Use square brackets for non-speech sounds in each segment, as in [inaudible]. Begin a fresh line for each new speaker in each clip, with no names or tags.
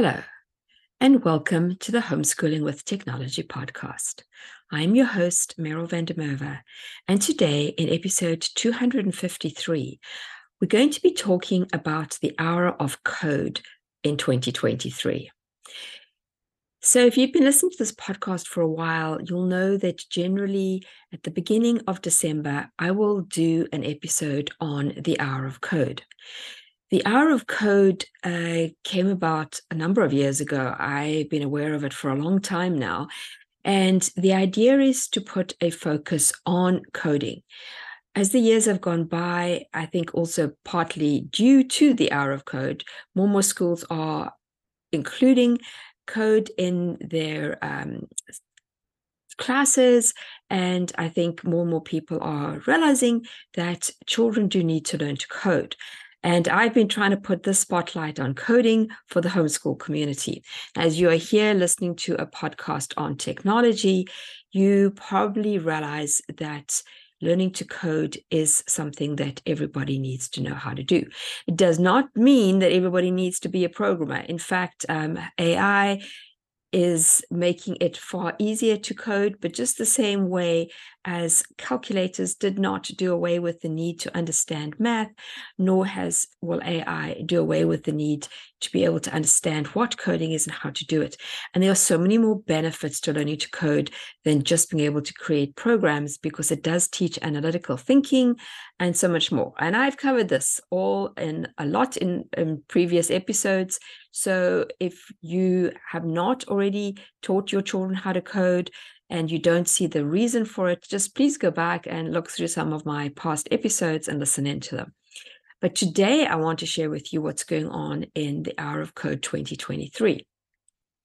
Hello and welcome to the Homeschooling with Technology podcast. I'm your host, Meryl van der Merwe, and today in episode 253, we're going to be talking about the hour of code in 2023. So, if you've been listening to this podcast for a while, you'll know that generally at the beginning of December, I will do an episode on the hour of code. The Hour of Code uh, came about a number of years ago. I've been aware of it for a long time now. And the idea is to put a focus on coding. As the years have gone by, I think also partly due to the Hour of Code, more and more schools are including code in their um, classes. And I think more and more people are realizing that children do need to learn to code. And I've been trying to put the spotlight on coding for the homeschool community. As you are here listening to a podcast on technology, you probably realize that learning to code is something that everybody needs to know how to do. It does not mean that everybody needs to be a programmer. In fact, um, AI is making it far easier to code, but just the same way as calculators did not do away with the need to understand math, nor has will AI do away with the need to be able to understand what coding is and how to do it. And there are so many more benefits to learning to code than just being able to create programs because it does teach analytical thinking and so much more. And I've covered this all in a lot in, in previous episodes. So if you have not already taught your children how to code, and you don't see the reason for it, just please go back and look through some of my past episodes and listen into them. But today I want to share with you what's going on in the Hour of Code 2023.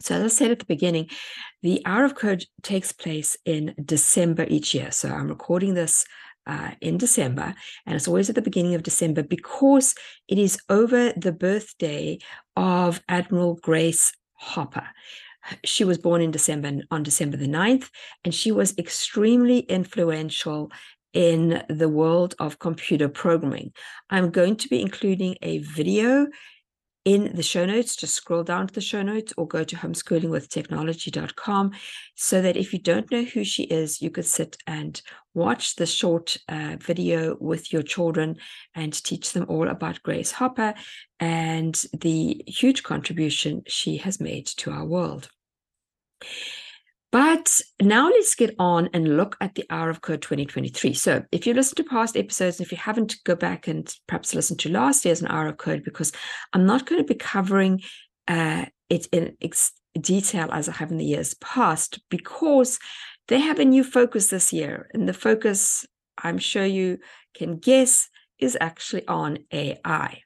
So, as I said at the beginning, the Hour of Code takes place in December each year. So, I'm recording this uh, in December, and it's always at the beginning of December because it is over the birthday of Admiral Grace Hopper. She was born in December on December the 9th, and she was extremely influential in the world of computer programming. I'm going to be including a video in the show notes. Just scroll down to the show notes or go to homeschoolingwithtechnology.com so that if you don't know who she is, you could sit and watch the short uh, video with your children and teach them all about Grace Hopper and the huge contribution she has made to our world. But now let's get on and look at the Hour of Code 2023. So if you listen to past episodes, if you haven't, go back and perhaps listen to last year's an Hour of Code because I'm not going to be covering uh, it in ex- detail as I have in the years past because they have a new focus this year. And the focus, I'm sure you can guess, is actually on AI.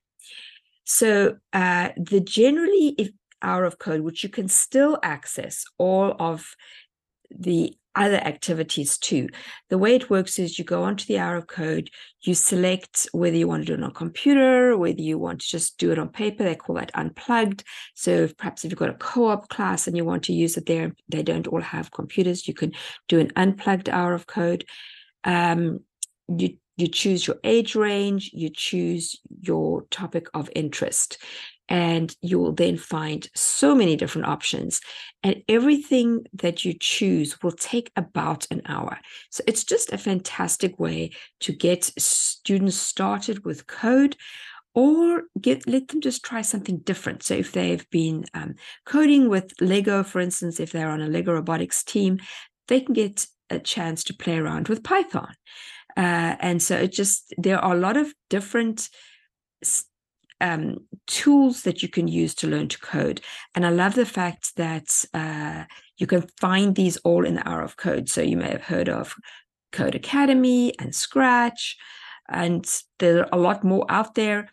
So uh, the generally, hour of code, which you can still access all of the other activities too. The way it works is you go onto the hour of code, you select whether you want to do it on a computer, whether you want to just do it on paper. They call that unplugged. So if, perhaps if you've got a co-op class and you want to use it there, they don't all have computers. You can do an unplugged hour of code. Um, you you choose your age range, you choose your topic of interest and you will then find so many different options. And everything that you choose will take about an hour. So it's just a fantastic way to get students started with code or get let them just try something different. So if they've been um, coding with lego for instance if they're on a lego robotics team they can get a chance to play around with python. Uh, and so it just there are a lot of different um, tools that you can use to learn to code. And I love the fact that uh, you can find these all in the hour of code. So you may have heard of Codecademy and Scratch, and there are a lot more out there.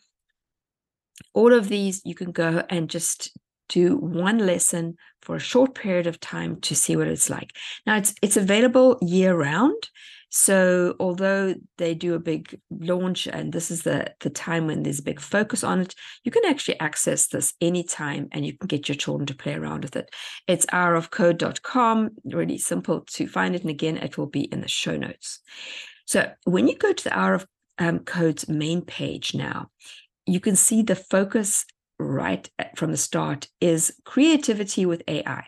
All of these you can go and just do one lesson for a short period of time to see what it's like. Now it's it's available year round. So although they do a big launch and this is the the time when there's a big focus on it, you can actually access this anytime and you can get your children to play around with it. It's hourofcode.com, really simple to find it. And again, it will be in the show notes. So when you go to the Hour of um, Code's main page now, you can see the focus right from the start is creativity with AI.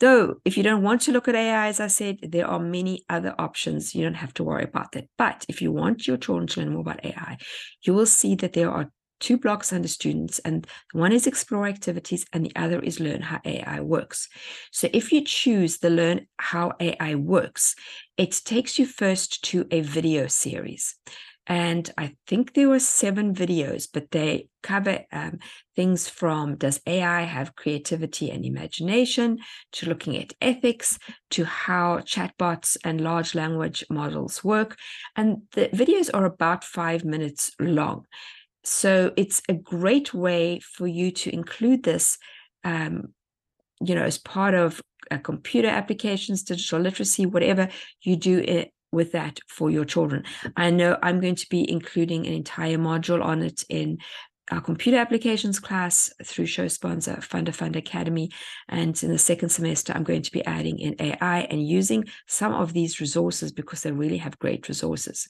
Though, if you don't want to look at AI, as I said, there are many other options. You don't have to worry about that. But if you want your children to learn more about AI, you will see that there are two blocks under students, and one is explore activities, and the other is learn how AI works. So if you choose the learn how AI works, it takes you first to a video series. And I think there were seven videos, but they cover um, things from does AI have creativity and imagination to looking at ethics to how chatbots and large language models work. And the videos are about five minutes long. So it's a great way for you to include this, um, you know, as part of uh, computer applications, digital literacy, whatever you do it, with that for your children. I know I'm going to be including an entire module on it in our computer applications class through show sponsor FundaFunda Academy. And in the second semester, I'm going to be adding in AI and using some of these resources because they really have great resources.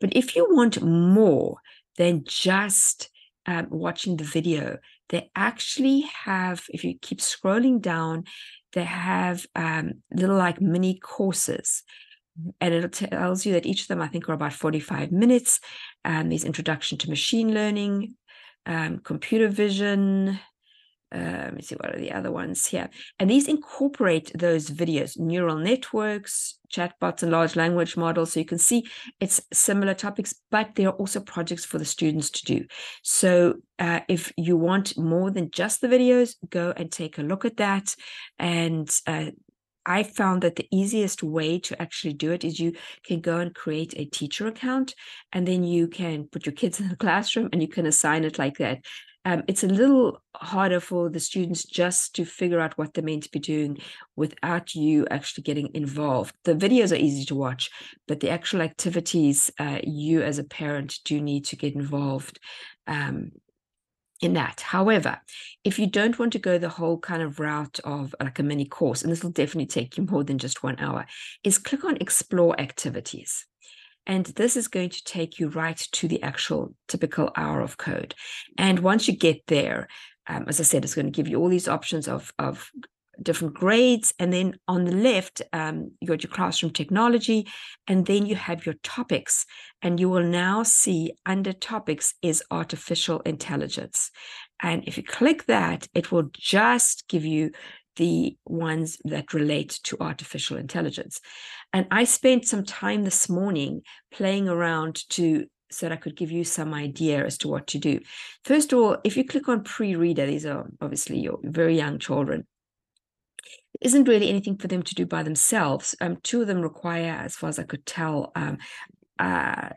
But if you want more than just um, watching the video, they actually have, if you keep scrolling down, they have um, little like mini courses and it tells you that each of them, I think, are about 45 minutes. And there's introduction to machine learning, um, computer vision. Uh, let me see what are the other ones here. And these incorporate those videos, neural networks, chatbots, and large language models. So you can see it's similar topics, but there are also projects for the students to do. So uh, if you want more than just the videos, go and take a look at that and uh, I found that the easiest way to actually do it is you can go and create a teacher account and then you can put your kids [laughs] in the classroom and you can assign it like that. Um, it's a little harder for the students just to figure out what they're meant to be doing without you actually getting involved. The videos are easy to watch, but the actual activities, uh, you as a parent do need to get involved um, in that. However, if you don't want to go the whole kind of route of like a mini course, and this will definitely take you more than just one hour, is click on explore activities. And this is going to take you right to the actual typical hour of code. And once you get there, um, as I said, it's going to give you all these options of, of different grades. And then on the left, um, you got your classroom technology, and then you have your topics. And you will now see under topics is artificial intelligence. And if you click that, it will just give you the ones that relate to artificial intelligence. And I spent some time this morning playing around to so that I could give you some idea as to what to do. First of all, if you click on pre-reader, these are obviously your very young children isn't really anything for them to do by themselves. Um, two of them require, as far as I could tell, um, uh,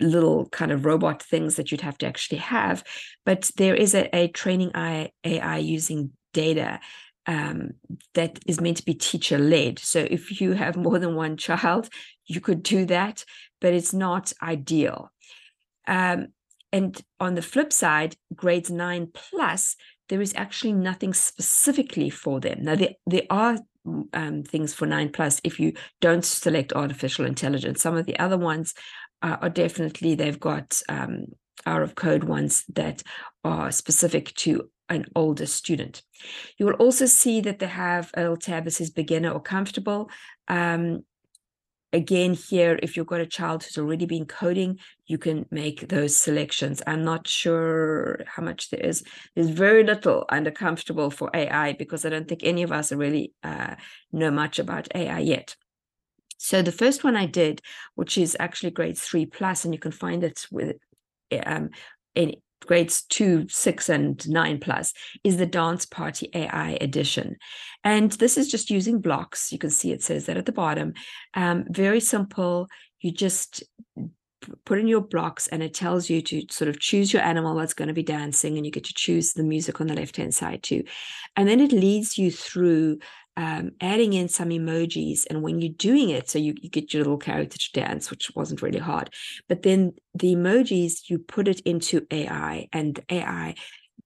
little kind of robot things that you'd have to actually have. But there is a, a training AI using data um, that is meant to be teacher led. So if you have more than one child, you could do that, but it's not ideal. Um, and on the flip side, grades nine plus, there is actually nothing specifically for them. Now, there, there are um, things for 9 plus if you don't select artificial intelligence. Some of the other ones uh, are definitely, they've got um, of code ones that are specific to an older student. You will also see that they have a little tab that says beginner or comfortable. Um, again here if you've got a child who's already been coding you can make those selections. I'm not sure how much there is. There's very little under comfortable for ai because i don't think any of us really uh, know much about ai yet. So the first one i did which is actually grade three plus and you can find it with um, in grades two, six, and nine plus is the Dance Party AI edition. And this is just using blocks. You can see it says that at the bottom. Um, very simple. You just put in your blocks and it tells you to sort of choose your animal that's going to be dancing and you get to choose the music on the left hand side too and then it leads you through um, adding in some emojis and when you're doing it so you, you get your little character to dance which wasn't really hard but then the emojis you put it into ai and ai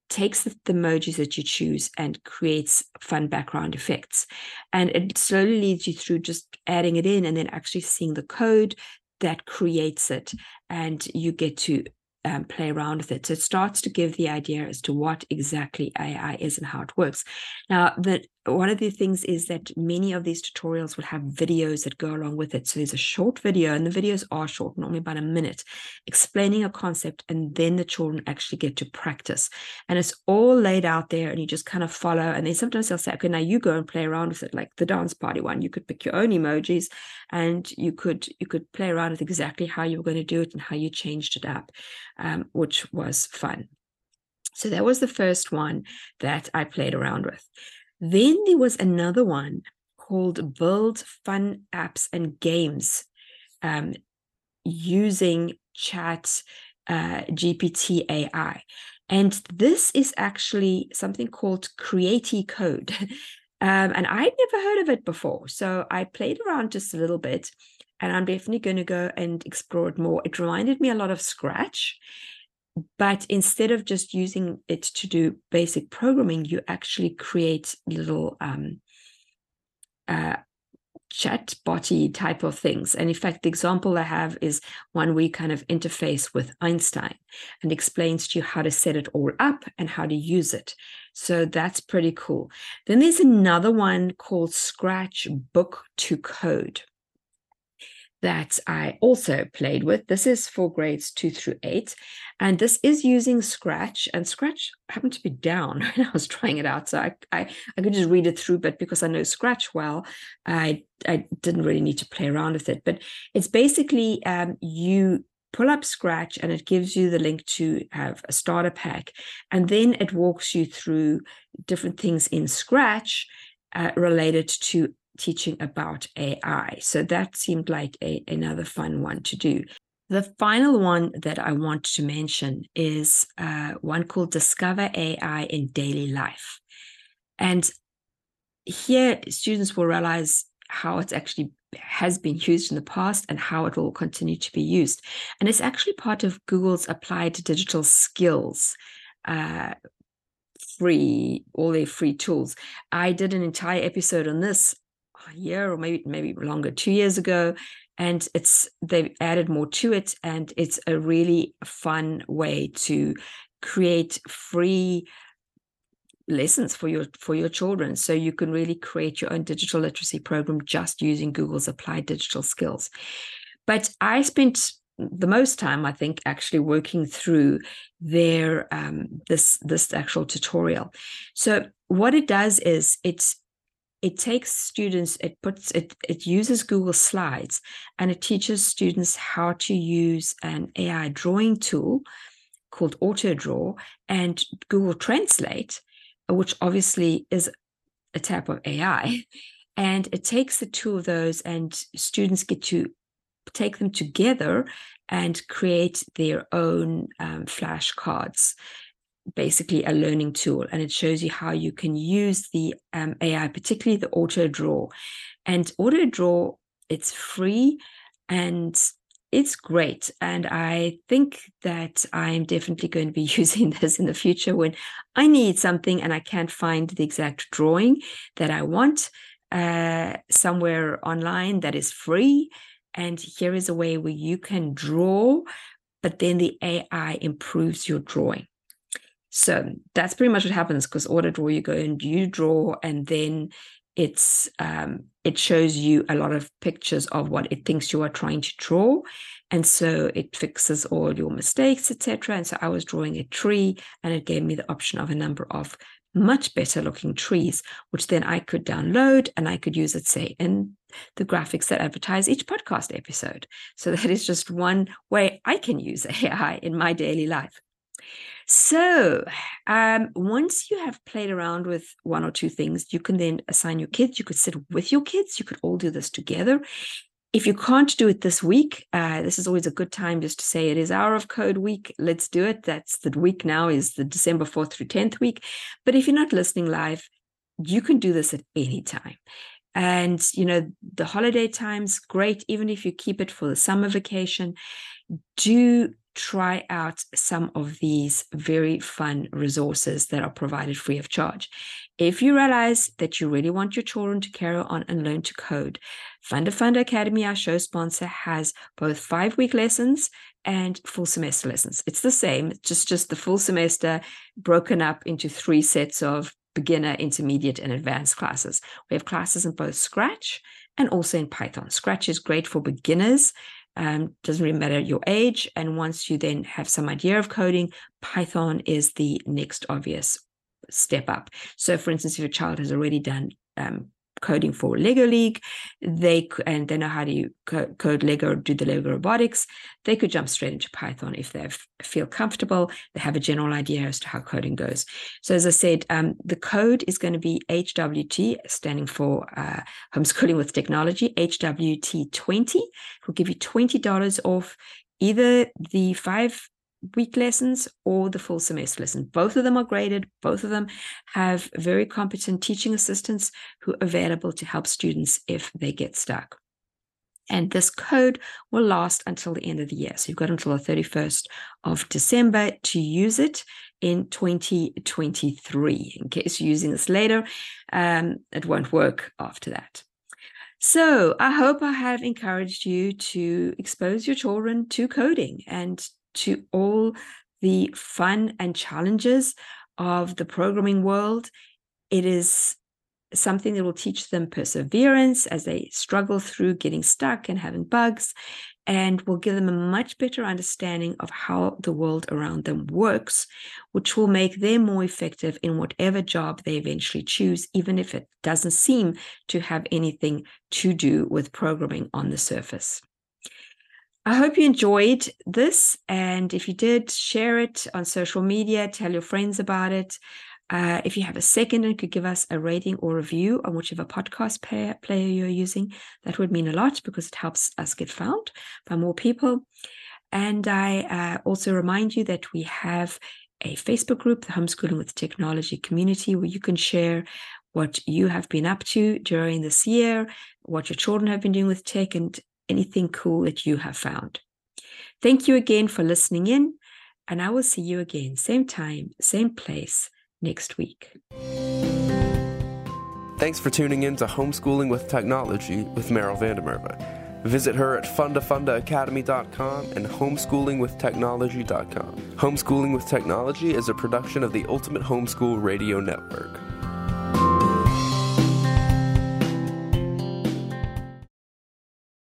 takes the, the, emojis that you choose and creates fun background effects. And it slowly leads you through just adding it in and then actually seeing the code that creates it. And you get to um, play around with it. So it starts to give the idea as to what exactly AI is and how it works. Now, the one of the things is that many of these tutorials will have videos that go along with it. So there's a short video, and the videos are short, normally about a minute, explaining a concept, and then the children actually get to practice. And it's all laid out there, and you just kind of follow. And then sometimes they'll say, okay, now you go and play around with it, like the dance party one. You could pick your own emojis, and you could you could play around with exactly how you were going to do it and how you changed it up, um, which was fun. So that was the first one that I played around with. Then there was another one called Build Fun Apps and Games um, using Chat uh, GPT AI. And this is actually something called Create Code. [laughs] um, and I'd never heard of it before. So I played around just a little bit and I'm definitely going to go and explore it more. It reminded me a lot of Scratch but instead of just using it to do basic programming you actually create little um, uh, chat botty type of things. And in fact the example i have is one where you kind of interface with einstein and explains to you how to set it all up and how to use it. So that's pretty cool. Then there's another one called scratch book to code that I also played with. This is for grades two through eight. And this is using Scratch. And Scratch happened to be down [laughs] when I was trying it out. So I, I, I could just read it through, but because I know Scratch well, I, I didn't really need to play around with it. But it's basically um, you pull up Scratch and it gives you the link to have a starter pack. And then it walks you through different things in Scratch uh, related to teaching about AI. So that seemed like a, another fun one to do. The final one that I want to mention is uh, one called Discover AI in Daily Life. And here, students will realize how it actually has been used in the past and how it will continue to be used. And it's actually part of Google's applied digital skills uh, free all their free tools i did an entire episode on this a year or maybe maybe longer, two years ago, and it's they've added more to it, and it's a really fun way to create free lessons for your for your children. So you can really create your own digital literacy program just using google's applied digital skills. But i spent the most time i think actually working through their um, this this actual tutorial. So what it does is it's it takes students it puts it it uses google slides and it teaches students how to use an ai drawing tool called autodraw and google translate which obviously is a type of ai [laughs] and it takes the two of those and students get to take them together and create their own um, flashcards basically a learning tool and it shows you how you can use the um, AI, particularly the auto draw. And auto draw, it's free and it's great. And I think that I'm definitely going to be [laughs] using this in the future when I need something and I can't find the exact drawing that I want uh, somewhere online that is free. And here is a way where you can draw, but then the AI improves your drawing. So that's pretty much what happens because auto draw, you go and you draw, and then it's um, it shows you a lot of pictures of what it thinks you are trying to draw, and so it fixes all your mistakes, etc. And so I was drawing a tree, and it gave me the option of a number of much better looking trees, which then I could download and I could use it, say, in the graphics that advertise each podcast episode. So that is just one way I can use [laughs] AI in my daily life. So, um, once you have played around with one or two things, you can then assign your kids. You could sit with your kids. You could all do this together. if you can't do it this week, uh, this is always a good time just to say it is Hour of Code week. Let's do it. That's the week now is the December 4th through 10th week. But if you're not listening live, you can do this at any time. And, you know, the holiday times, great. Even if you keep it for the summer vacation, do try out some of these very fun resources that are provided free of charge. If you realize that you really want your children to carry on and learn to code, FundaFunda Academy, our show sponsor, has both five week lessons and full semester lessons. It's the same, just just the full semester broken up into three sets of beginner, intermediate, and advanced classes. We have classes in both Scratch and also in Python. Scratch is great for beginners um, doesn't really matter your age. And once you then have some idea of coding, Python is the next obvious step up. So, for instance, if your child has already done um, coding for Lego League, they and they know how to code Lego do the Lego robotics. They could jump straight into Python if they feel comfortable. They have a general idea as to how coding goes. So as I said, um, the code is going to be HWT, standing for uh, Homeschooling with Technology. HWT twenty will give you twenty dollars off either the five week lessons or the full semester lesson. Both of them are graded. Both of them have very competent teaching assistants who are available to help students if they get stuck. And this code will last until the end of the year. So you've got until the 31st of December to use it in 2023. In case you're using this later, um, it won't work after that. So I hope I have encouraged you to expose your children to coding and to all the fun and challenges of the programming world. It is something that will teach them perseverance as they struggle through getting stuck and having bugs, and will give them a much better understanding of how the world around them works, which will make them more effective in whatever job they eventually choose, even if it doesn't seem to have anything to do with programming on the surface. I hope you enjoyed this. And if you did, share it on social media, tell your friends about it. Uh, if you have a second and could give us a rating or review on whichever podcast player, player you're using, that would mean a lot because it helps us get found by more people. And I uh, also remind you that we have a Facebook group, the Homeschooling with Technology community, where you can share what you have been up to during this year, what your children have been doing with tech, and anything cool that you have found. Thank you again for listening in, and I will see you again, same time, same place next week.
Thanks for tuning in to Homeschooling with Technology with Meryl van der Merwe. Visit her at fundafundaacademy.com and homeschoolingwithtechnology.com. Homeschooling with Technology is a production of the Ultimate Homeschool Radio Network.